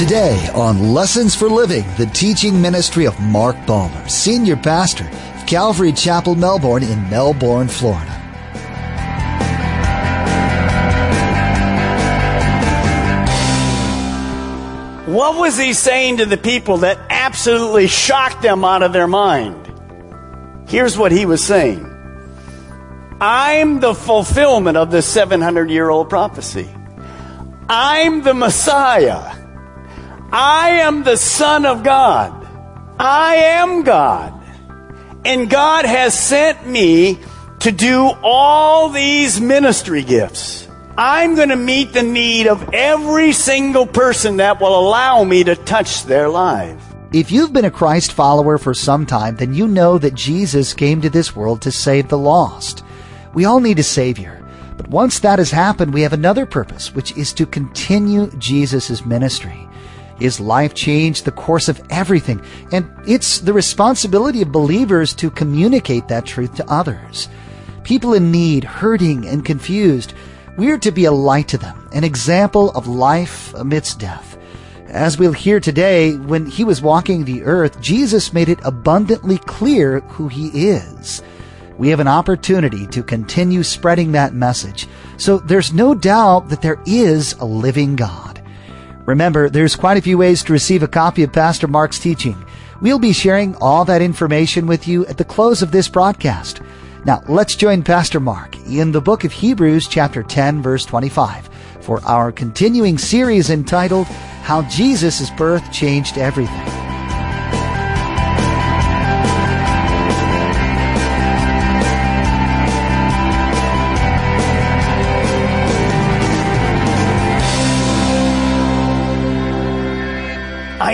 Today on Lessons for Living, the teaching ministry of Mark Balmer, Senior Pastor of Calvary Chapel, Melbourne in Melbourne, Florida. What was he saying to the people that absolutely shocked them out of their mind? Here's what he was saying I'm the fulfillment of the 700 year old prophecy. I'm the Messiah. I am the Son of God. I am God. And God has sent me to do all these ministry gifts. I'm going to meet the need of every single person that will allow me to touch their life. If you've been a Christ follower for some time, then you know that Jesus came to this world to save the lost. We all need a Savior. But once that has happened, we have another purpose, which is to continue Jesus' ministry. His life changed the course of everything, and it's the responsibility of believers to communicate that truth to others. People in need, hurting, and confused, we're to be a light to them, an example of life amidst death. As we'll hear today, when he was walking the earth, Jesus made it abundantly clear who he is. We have an opportunity to continue spreading that message, so there's no doubt that there is a living God. Remember, there's quite a few ways to receive a copy of Pastor Mark's teaching. We'll be sharing all that information with you at the close of this broadcast. Now, let's join Pastor Mark in the book of Hebrews chapter 10 verse 25 for our continuing series entitled How Jesus' Birth Changed Everything.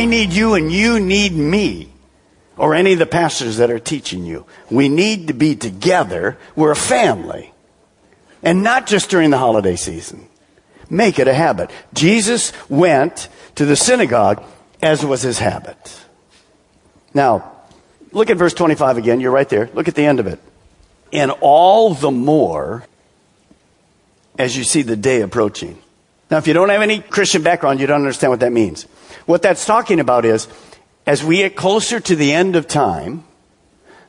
Need you and you need me. Or any of the pastors that are teaching you. We need to be together. We're a family. And not just during the holiday season. Make it a habit. Jesus went to the synagogue as was his habit. Now, look at verse 25 again. You're right there. Look at the end of it. And all the more as you see the day approaching. Now, if you don't have any Christian background, you don't understand what that means. What that's talking about is, as we get closer to the end of time,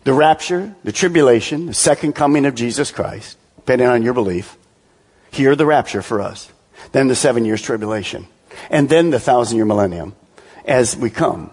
the rapture, the tribulation, the second coming of Jesus Christ, depending on your belief, here the rapture for us, then the seven years tribulation, and then the thousand year millennium as we come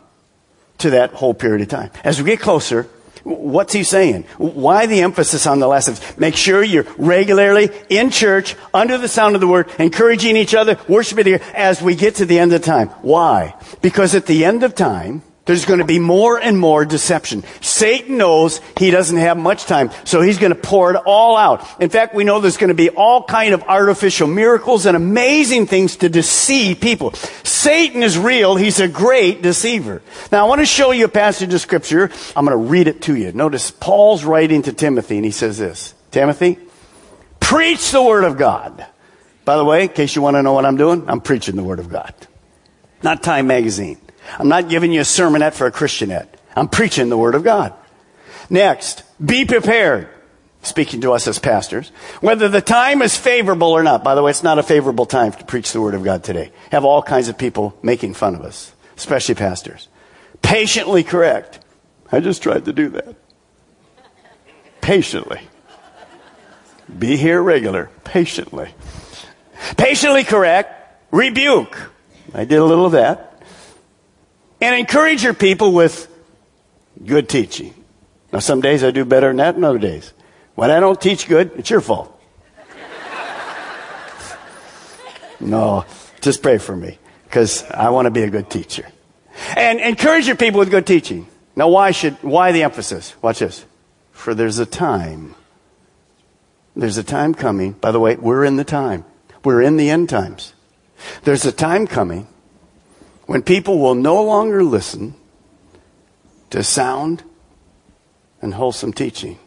to that whole period of time. As we get closer, What's he saying? Why the emphasis on the lessons? Make sure you're regularly in church, under the sound of the word, encouraging each other, worshiping here as we get to the end of time. Why? Because at the end of time, there's going to be more and more deception. Satan knows he doesn't have much time, so he's going to pour it all out. In fact, we know there's going to be all kind of artificial miracles and amazing things to deceive people. Satan is real. He's a great deceiver. Now, I want to show you a passage of scripture. I'm going to read it to you. Notice Paul's writing to Timothy, and he says this. Timothy, preach the word of God. By the way, in case you want to know what I'm doing, I'm preaching the word of God. Not Time Magazine. I'm not giving you a sermonette for a Christianette. I'm preaching the Word of God. Next, be prepared. Speaking to us as pastors, whether the time is favorable or not. By the way, it's not a favorable time to preach the Word of God today. Have all kinds of people making fun of us, especially pastors. Patiently correct. I just tried to do that. Patiently. Be here regular. Patiently. Patiently correct. Rebuke. I did a little of that and encourage your people with good teaching. Now, some days I do better than that, and other days. When I don't teach good, it's your fault. no, just pray for me, because I want to be a good teacher. And encourage your people with good teaching. Now, why should, why the emphasis? Watch this. For there's a time. There's a time coming. By the way, we're in the time. We're in the end times. There's a time coming when people will no longer listen to sound and wholesome teaching,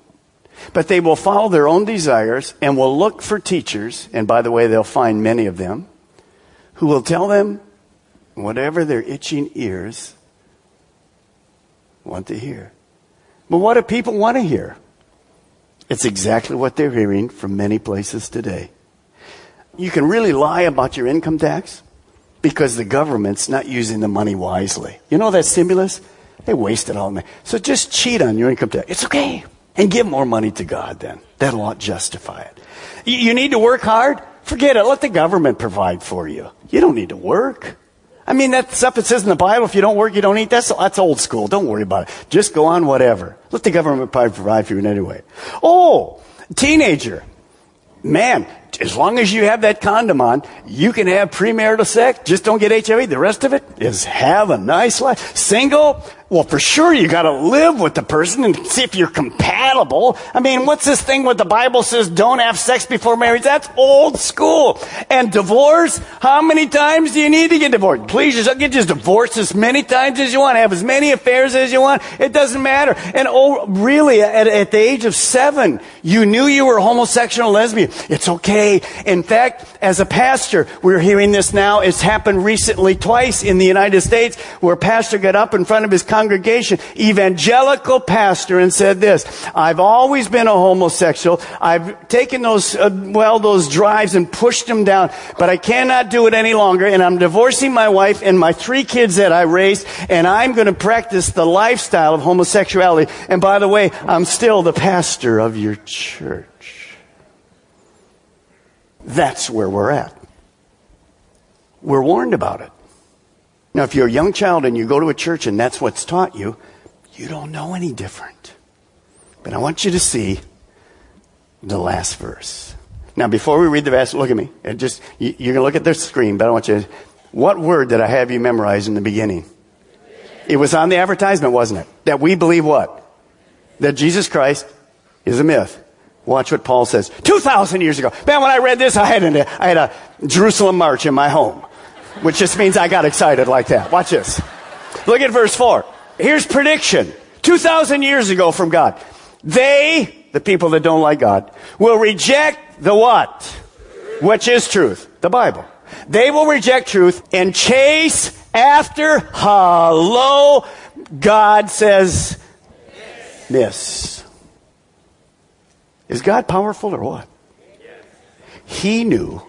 but they will follow their own desires and will look for teachers, and by the way, they'll find many of them, who will tell them whatever their itching ears want to hear. But what do people want to hear? It's exactly what they're hearing from many places today. You can really lie about your income tax because the government's not using the money wisely. You know that stimulus? They waste it all. Man. So just cheat on your income tax. It's okay. And give more money to God then. That'll justify it. You need to work hard? Forget it. Let the government provide for you. You don't need to work. I mean, that stuff that says in the Bible, if you don't work, you don't eat. That's, that's old school. Don't worry about it. Just go on whatever. Let the government provide for you in any way. Oh, teenager. Man, as long as you have that condom on, you can have premarital sex. Just don't get HIV. The rest of it is have a nice life. Single, well, for sure you gotta live with the person and see if you're compatible. I mean, what's this thing where the Bible says don't have sex before marriage? That's old school. And divorce, how many times do you need to get divorced? Please just get just divorced as many times as you want. Have as many affairs as you want. It doesn't matter. And oh, really, at, at the age of seven, you knew you were homosexual lesbian. It's okay. In fact, as a pastor, we're hearing this now. It's happened recently twice in the United States where a pastor got up in front of his congregation, evangelical pastor, and said this, I've always been a homosexual. I've taken those, uh, well, those drives and pushed them down, but I cannot do it any longer, and I'm divorcing my wife and my three kids that I raised, and I'm going to practice the lifestyle of homosexuality. And by the way, I'm still the pastor of your church. That's where we're at. We're warned about it. Now, if you're a young child and you go to a church and that's what's taught you, you don't know any different. But I want you to see the last verse. Now, before we read the verse, look at me. It just you're going to look at the screen, but I want you. To, what word did I have you memorize in the beginning? It was on the advertisement, wasn't it? That we believe what? That Jesus Christ is a myth. Watch what Paul says. Two thousand years ago, man. When I read this, I had a, I had a Jerusalem march in my home which just means I got excited like that. Watch this. Look at verse 4. Here's prediction. 2,000 years ago from God. They, the people that don't like God, will reject the what? Which is truth. The Bible. They will reject truth and chase after, hello, God says, this. Is God powerful or what? He knew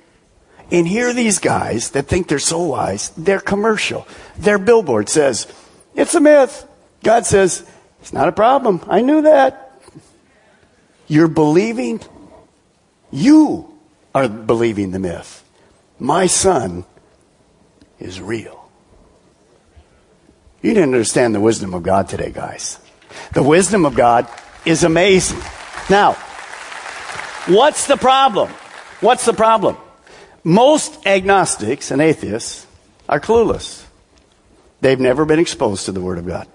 and here these guys that think they're so wise, they're commercial. Their billboard says, it's a myth. God says, it's not a problem. I knew that. You're believing, you are believing the myth. My son is real. You didn't understand the wisdom of God today, guys. The wisdom of God is amazing. Now, what's the problem? What's the problem? Most agnostics and atheists are clueless. They've never been exposed to the Word of God.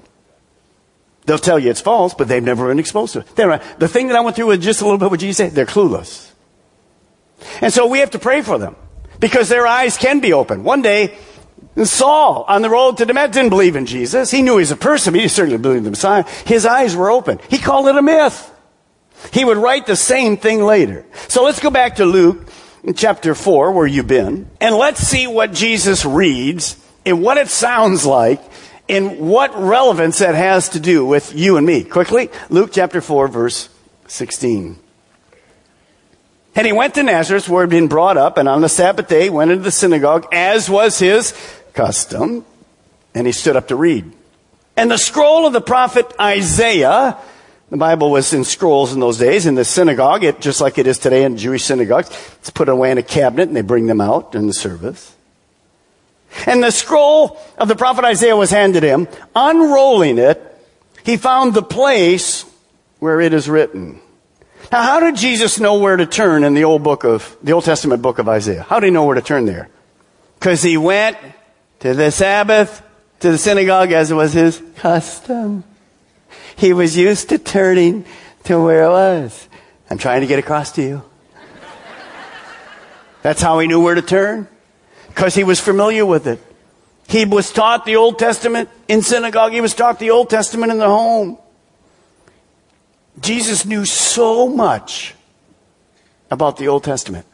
They'll tell you it's false, but they've never been exposed to it. They're, the thing that I went through with just a little bit what Jesus said, they're clueless. And so we have to pray for them because their eyes can be open. One day, Saul on the road to Damascus didn't believe in Jesus. He knew he was a person, but he certainly believed in the Messiah. His eyes were open. He called it a myth. He would write the same thing later. So let's go back to Luke chapter 4, where you've been, and let's see what Jesus reads and what it sounds like and what relevance that has to do with you and me. Quickly, Luke chapter 4, verse 16. And he went to Nazareth where he had been brought up, and on the Sabbath day went into the synagogue, as was his custom, and he stood up to read. And the scroll of the prophet Isaiah the Bible was in scrolls in those days in the synagogue, it, just like it is today in Jewish synagogues. It's put away in a cabinet and they bring them out in the service. And the scroll of the prophet Isaiah was handed him. Unrolling it, he found the place where it is written. Now, how did Jesus know where to turn in the old book of, the Old Testament book of Isaiah? How did he know where to turn there? Because he went to the Sabbath, to the synagogue as it was his custom. He was used to turning to where it was. I'm trying to get across to you. That's how he knew where to turn. Because he was familiar with it. He was taught the Old Testament in synagogue. He was taught the Old Testament in the home. Jesus knew so much about the Old Testament.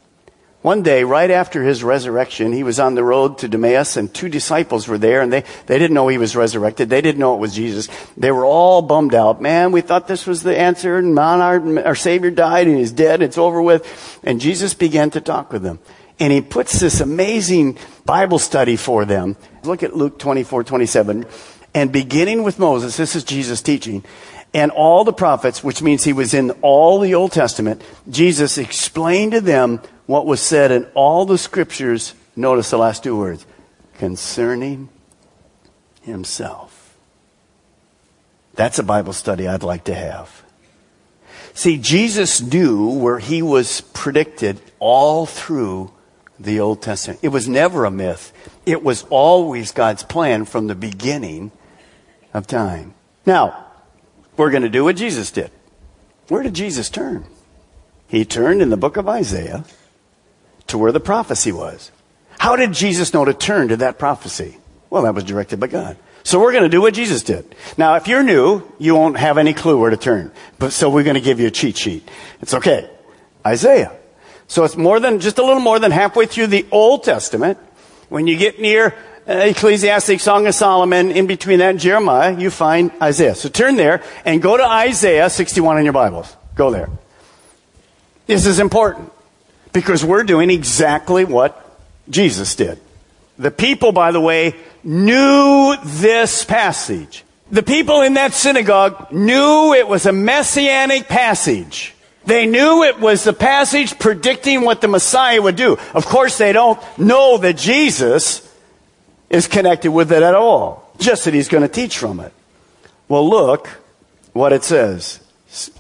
One day, right after his resurrection, he was on the road to Emmaus and two disciples were there and they, they didn't know he was resurrected. They didn't know it was Jesus. They were all bummed out. Man, we thought this was the answer and man, our, our Savior died and he's dead. It's over with. And Jesus began to talk with them. And he puts this amazing Bible study for them. Look at Luke 24, 27. And beginning with Moses, this is Jesus teaching, and all the prophets, which means he was in all the Old Testament, Jesus explained to them what was said in all the scriptures. Notice the last two words concerning himself. That's a Bible study I'd like to have. See, Jesus knew where he was predicted all through the Old Testament. It was never a myth. It was always God's plan from the beginning of time. Now, we're going to do what Jesus did. Where did Jesus turn? He turned in the book of Isaiah to where the prophecy was. How did Jesus know to turn to that prophecy? Well, that was directed by God. So we're going to do what Jesus did. Now, if you're new, you won't have any clue where to turn. But so we're going to give you a cheat sheet. It's okay. Isaiah. So it's more than, just a little more than halfway through the Old Testament. When you get near uh, Ecclesiastic, Song of Solomon, in between that and Jeremiah, you find Isaiah. So turn there and go to Isaiah 61 in your Bibles. Go there. This is important because we're doing exactly what Jesus did. The people, by the way, knew this passage. The people in that synagogue knew it was a messianic passage. They knew it was the passage predicting what the Messiah would do. Of course, they don't know that Jesus is connected with it at all, just that he's going to teach from it. Well, look what it says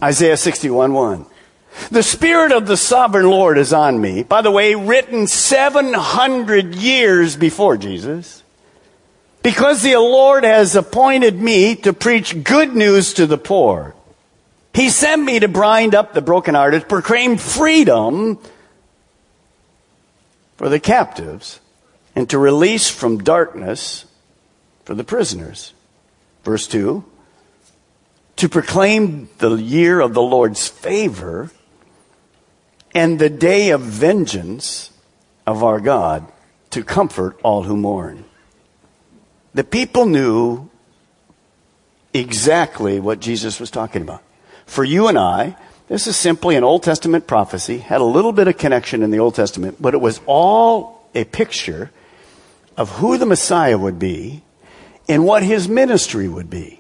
Isaiah 61 1. The Spirit of the Sovereign Lord is on me. By the way, written 700 years before Jesus. Because the Lord has appointed me to preach good news to the poor. He sent me to bind up the brokenhearted, proclaim freedom for the captives, and to release from darkness for the prisoners. Verse 2 To proclaim the year of the Lord's favor and the day of vengeance of our God to comfort all who mourn. The people knew exactly what Jesus was talking about. For you and I, this is simply an Old Testament prophecy, had a little bit of connection in the Old Testament, but it was all a picture of who the Messiah would be and what his ministry would be.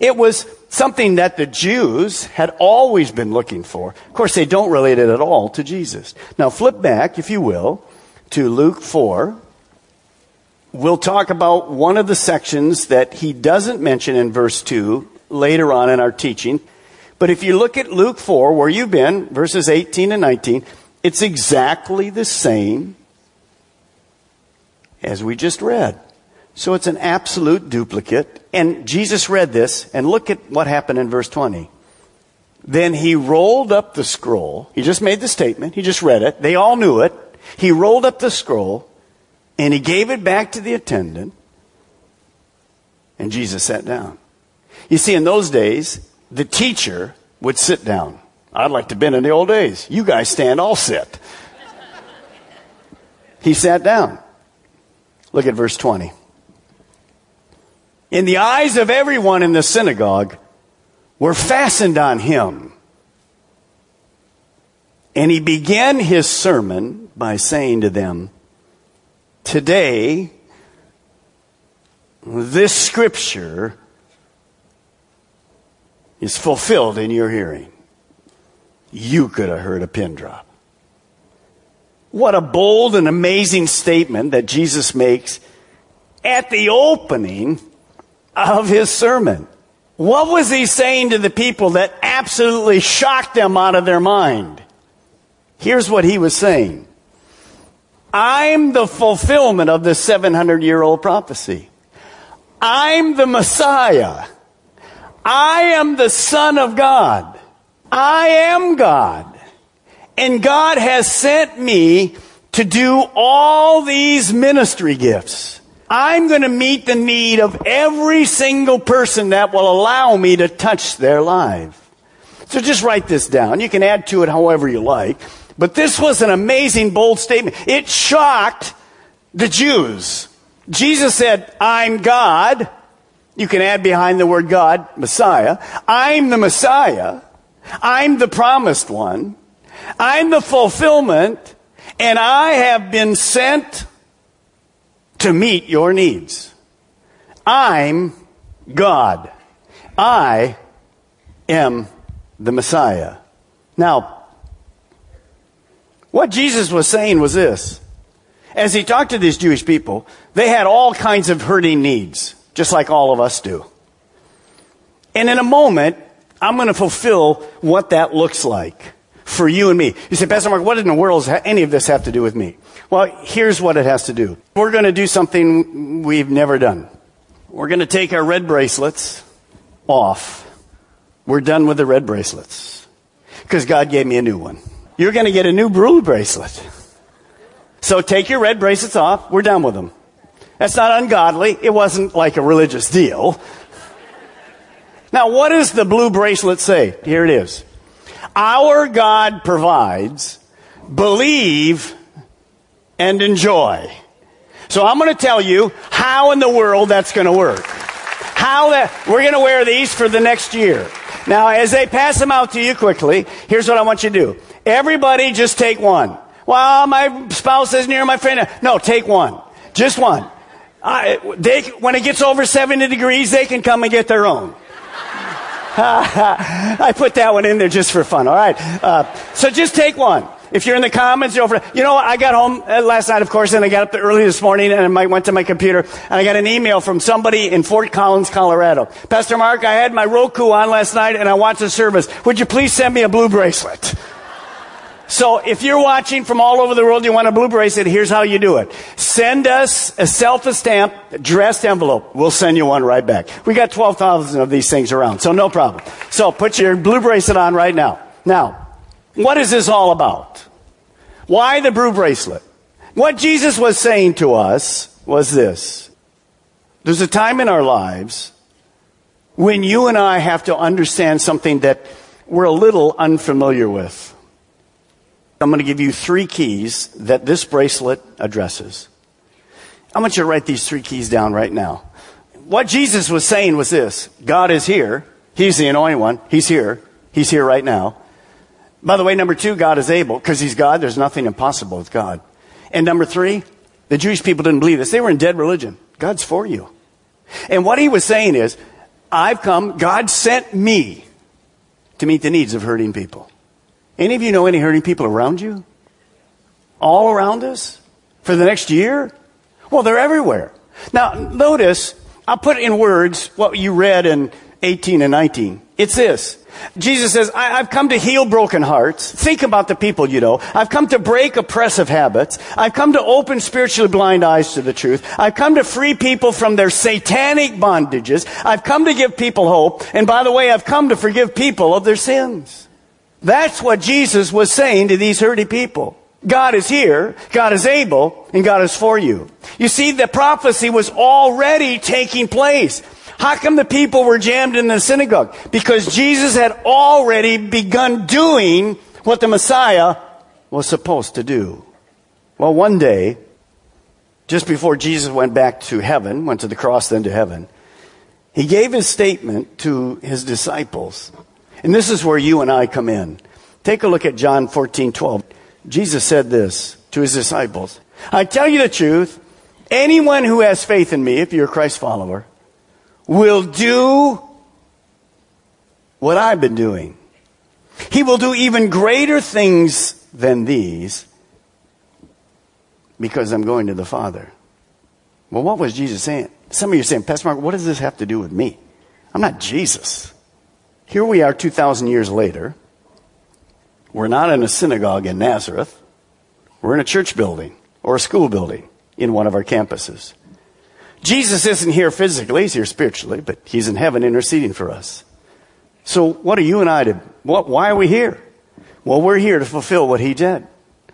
It was something that the Jews had always been looking for. Of course, they don't relate it at all to Jesus. Now, flip back, if you will, to Luke 4. We'll talk about one of the sections that he doesn't mention in verse 2 later on in our teaching. But if you look at Luke 4, where you've been, verses 18 and 19, it's exactly the same as we just read. So it's an absolute duplicate. And Jesus read this, and look at what happened in verse 20. Then he rolled up the scroll. He just made the statement. He just read it. They all knew it. He rolled up the scroll, and he gave it back to the attendant, and Jesus sat down. You see, in those days, the teacher would sit down. I'd like to have been in the old days. You guys stand, I'll sit. He sat down. Look at verse 20 in the eyes of everyone in the synagogue were fastened on him. And he began his sermon by saying to them, Today, this scripture is fulfilled in your hearing. You could have heard a pin drop. What a bold and amazing statement that Jesus makes at the opening of his sermon. What was he saying to the people that absolutely shocked them out of their mind? Here's what he was saying. I'm the fulfillment of the 700 year old prophecy. I'm the Messiah. I am the Son of God. I am God. And God has sent me to do all these ministry gifts. I'm going to meet the need of every single person that will allow me to touch their life. So just write this down. You can add to it however you like. But this was an amazing, bold statement. It shocked the Jews. Jesus said, I'm God. You can add behind the word God, Messiah. I'm the Messiah. I'm the promised one. I'm the fulfillment. And I have been sent to meet your needs. I'm God. I am the Messiah. Now, what Jesus was saying was this. As he talked to these Jewish people, they had all kinds of hurting needs, just like all of us do. And in a moment, I'm going to fulfill what that looks like for you and me. You say, Pastor Mark, what in the world does any of this have to do with me? Well, here's what it has to do. We're going to do something we've never done. We're going to take our red bracelets off. We're done with the red bracelets because God gave me a new one. You're going to get a new blue bracelet. So take your red bracelets off. We're done with them. That's not ungodly. It wasn't like a religious deal. Now, what does the blue bracelet say? Here it is. Our God provides, believe, and enjoy. So I'm going to tell you how in the world that's going to work. How that, we're going to wear these for the next year. Now, as they pass them out to you quickly, here's what I want you to do. Everybody just take one. Well, my spouse is near my friend. No, take one. Just one. I, they, when it gets over 70 degrees, they can come and get their own. I put that one in there just for fun. All right. Uh, so just take one. If you're in the comments, you're over. You know, I got home uh, last night, of course, and I got up early this morning, and I went to my computer, and I got an email from somebody in Fort Collins, Colorado. Pastor Mark, I had my Roku on last night, and I watched the service. Would you please send me a blue bracelet? So if you're watching from all over the world, you want a blue bracelet, here's how you do it. Send us a self-stamp dressed envelope. We'll send you one right back. We got 12,000 of these things around, so no problem. So put your blue bracelet on right now. Now, what is this all about? Why the blue bracelet? What Jesus was saying to us was this. There's a time in our lives when you and I have to understand something that we're a little unfamiliar with. I'm going to give you three keys that this bracelet addresses. I want you to write these three keys down right now. What Jesus was saying was this God is here. He's the anointed one. He's here. He's here right now. By the way, number two, God is able. Because He's God, there's nothing impossible with God. And number three, the Jewish people didn't believe this. They were in dead religion. God's for you. And what He was saying is, I've come, God sent me to meet the needs of hurting people. Any of you know any hurting people around you? All around us? For the next year? Well, they're everywhere. Now, notice, I'll put in words what you read in 18 and 19. It's this. Jesus says, I, have come to heal broken hearts. Think about the people you know. I've come to break oppressive habits. I've come to open spiritually blind eyes to the truth. I've come to free people from their satanic bondages. I've come to give people hope. And by the way, I've come to forgive people of their sins. That's what Jesus was saying to these hurting people. God is here, God is able, and God is for you. You see, the prophecy was already taking place. How come the people were jammed in the synagogue? Because Jesus had already begun doing what the Messiah was supposed to do. Well, one day, just before Jesus went back to heaven, went to the cross, then to heaven, he gave his statement to his disciples. And this is where you and I come in. Take a look at John 14, 12. Jesus said this to his disciples. I tell you the truth, anyone who has faith in me, if you're a Christ follower, will do what I've been doing. He will do even greater things than these because I'm going to the Father. Well, what was Jesus saying? Some of you are saying, Pastor Mark, what does this have to do with me? I'm not Jesus. Here we are 2,000 years later. We're not in a synagogue in Nazareth. We're in a church building or a school building in one of our campuses. Jesus isn't here physically, he's here spiritually, but he's in heaven interceding for us. So what are you and I to, what, why are we here? Well, we're here to fulfill what he did,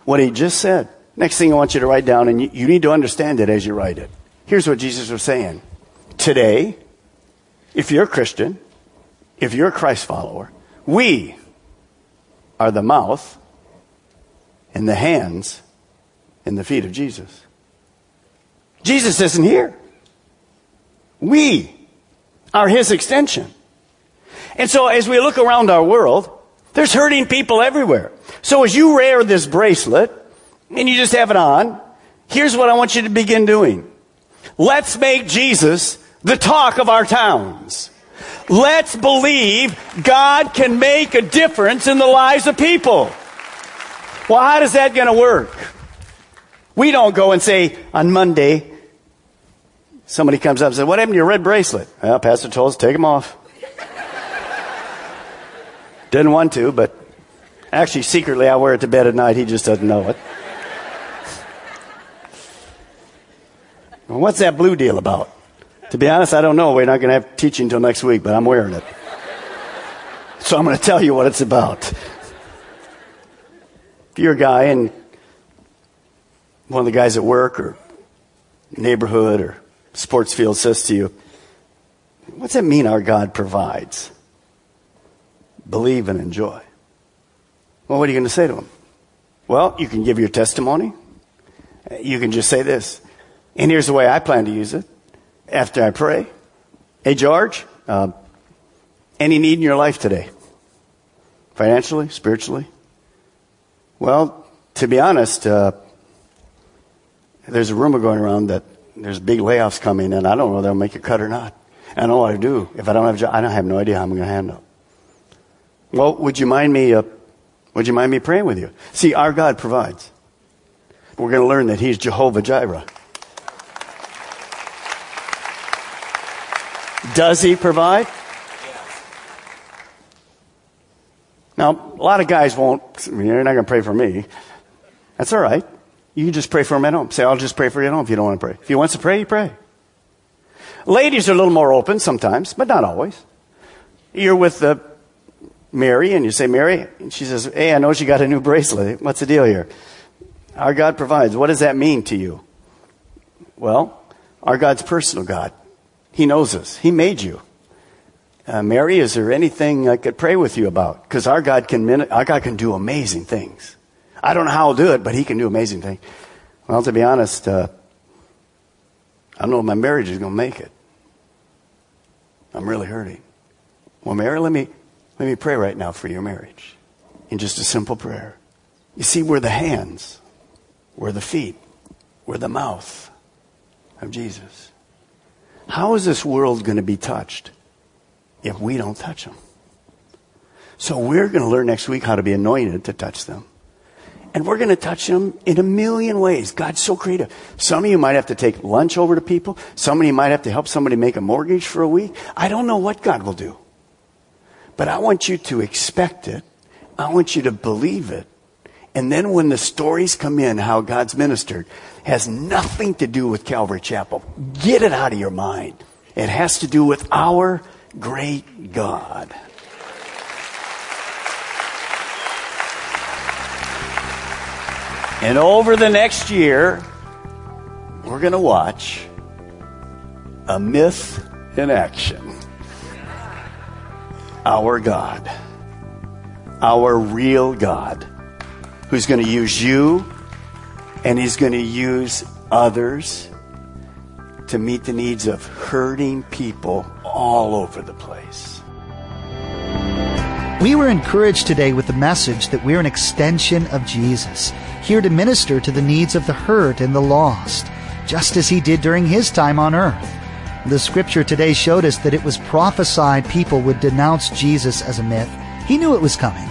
what he just said. Next thing I want you to write down, and you, you need to understand it as you write it. Here's what Jesus was saying. Today, if you're a Christian, if you're a Christ follower, we are the mouth and the hands and the feet of Jesus. Jesus isn't here. We are his extension. And so as we look around our world, there's hurting people everywhere. So as you wear this bracelet, and you just have it on, here's what I want you to begin doing. Let's make Jesus the talk of our towns. Let's believe God can make a difference in the lives of people. Well, how does that going to work? We don't go and say on Monday, somebody comes up and says, What happened to your red bracelet? Well, Pastor told us take them off. Didn't want to, but actually, secretly, I wear it to bed at night. He just doesn't know it. Well, what's that blue deal about? To be honest, I don't know. We're not going to have teaching until next week, but I'm wearing it. So I'm going to tell you what it's about. If you're a guy and one of the guys at work or neighborhood or sports field says to you, What's that mean our God provides? Believe and enjoy. Well, what are you going to say to him? Well, you can give your testimony. You can just say this. And here's the way I plan to use it after I pray. Hey, George, uh, any need in your life today? Financially, spiritually? Well, to be honest, uh, there's a rumor going around that there's big layoffs coming, and I don't know if they'll make a cut or not. I know what I do. If I don't have a job, I don't have no idea how I'm going to handle it. Well, would you mind me? Uh, would you mind me praying with you? See, our God provides. We're going to learn that He's Jehovah Jireh. Does he provide? Now, a lot of guys won't, you're not going to pray for me. That's all right. You can just pray for him at home. Say, I'll just pray for you at home if you don't want to pray. If he wants to pray, you pray. Ladies are a little more open sometimes, but not always. You're with uh, Mary and you say, Mary, and she says, Hey, I know she got a new bracelet. What's the deal here? Our God provides. What does that mean to you? Well, our God's personal God. He knows us. He made you. Uh, Mary, is there anything I could pray with you about? Because our God can our God can do amazing things. I don't know how I'll do it, but He can do amazing things. Well, to be honest, uh, I don't know if my marriage is going to make it. I'm really hurting. Well, Mary, let me let me pray right now for your marriage, in just a simple prayer. You see, we're the hands, we're the feet, we're the mouth of Jesus. How is this world going to be touched if we don't touch them? So we're going to learn next week how to be anointed to touch them. And we're going to touch them in a million ways. God's so creative. Some of you might have to take lunch over to people. Some of you might have to help somebody make a mortgage for a week. I don't know what God will do. But I want you to expect it. I want you to believe it. And then when the stories come in, how God's ministered, has nothing to do with Calvary Chapel. Get it out of your mind. It has to do with our great God. And over the next year, we're going to watch a myth in action. Our God. Our real God. Who's going to use you and He's going to use others to meet the needs of hurting people all over the place. We were encouraged today with the message that we're an extension of Jesus, here to minister to the needs of the hurt and the lost, just as he did during his time on earth. The scripture today showed us that it was prophesied people would denounce Jesus as a myth. He knew it was coming.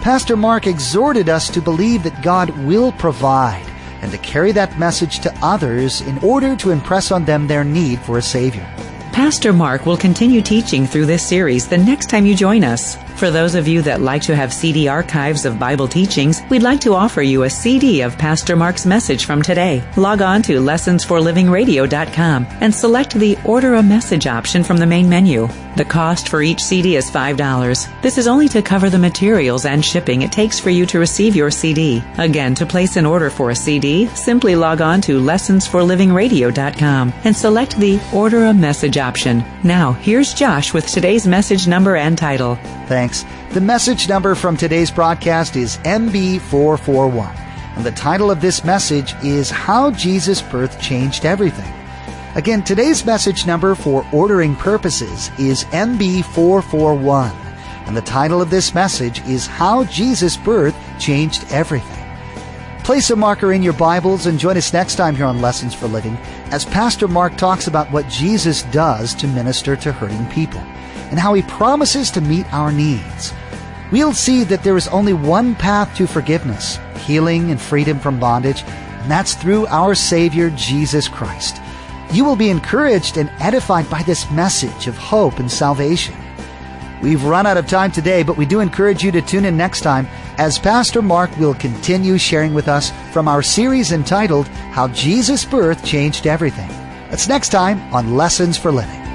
Pastor Mark exhorted us to believe that God will provide and to carry that message to others in order to impress on them their need for a Savior. Pastor Mark will continue teaching through this series the next time you join us. For those of you that like to have CD archives of Bible teachings, we'd like to offer you a CD of Pastor Mark's message from today. Log on to lessonsforlivingradio.com and select the Order a Message option from the main menu. The cost for each CD is $5. This is only to cover the materials and shipping it takes for you to receive your CD. Again, to place an order for a CD, simply log on to lessonsforlivingradio.com and select the Order a Message option. Now, here's Josh with today's message number and title. Thanks. The message number from today's broadcast is MB441. And the title of this message is How Jesus' Birth Changed Everything. Again, today's message number for ordering purposes is MB441. And the title of this message is How Jesus' Birth Changed Everything. Place a marker in your Bibles and join us next time here on Lessons for Living as Pastor Mark talks about what Jesus does to minister to hurting people and how he promises to meet our needs. We'll see that there is only one path to forgiveness, healing, and freedom from bondage, and that's through our Savior, Jesus Christ. You will be encouraged and edified by this message of hope and salvation. We've run out of time today, but we do encourage you to tune in next time as Pastor Mark will continue sharing with us from our series entitled How Jesus' Birth Changed Everything. That's next time on Lessons for Living.